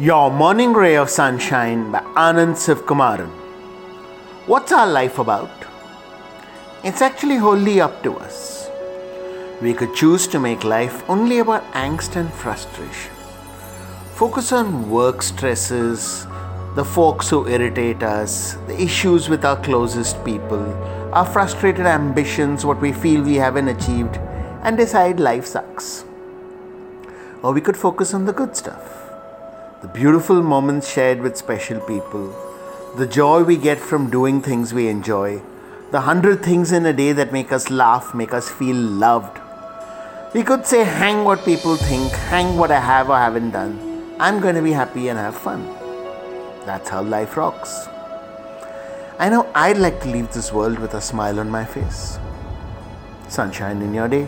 Your Morning Ray of Sunshine by Anand Sivkumaran. What's our life about? It's actually wholly up to us. We could choose to make life only about angst and frustration. Focus on work stresses, the folks who irritate us, the issues with our closest people, our frustrated ambitions, what we feel we haven't achieved, and decide life sucks. Or we could focus on the good stuff the beautiful moments shared with special people, the joy we get from doing things we enjoy, the hundred things in a day that make us laugh, make us feel loved. We could say, hang what people think, hang what I have or haven't done. I'm going to be happy and have fun. That's how life rocks. I know I'd like to leave this world with a smile on my face. Sunshine in your day.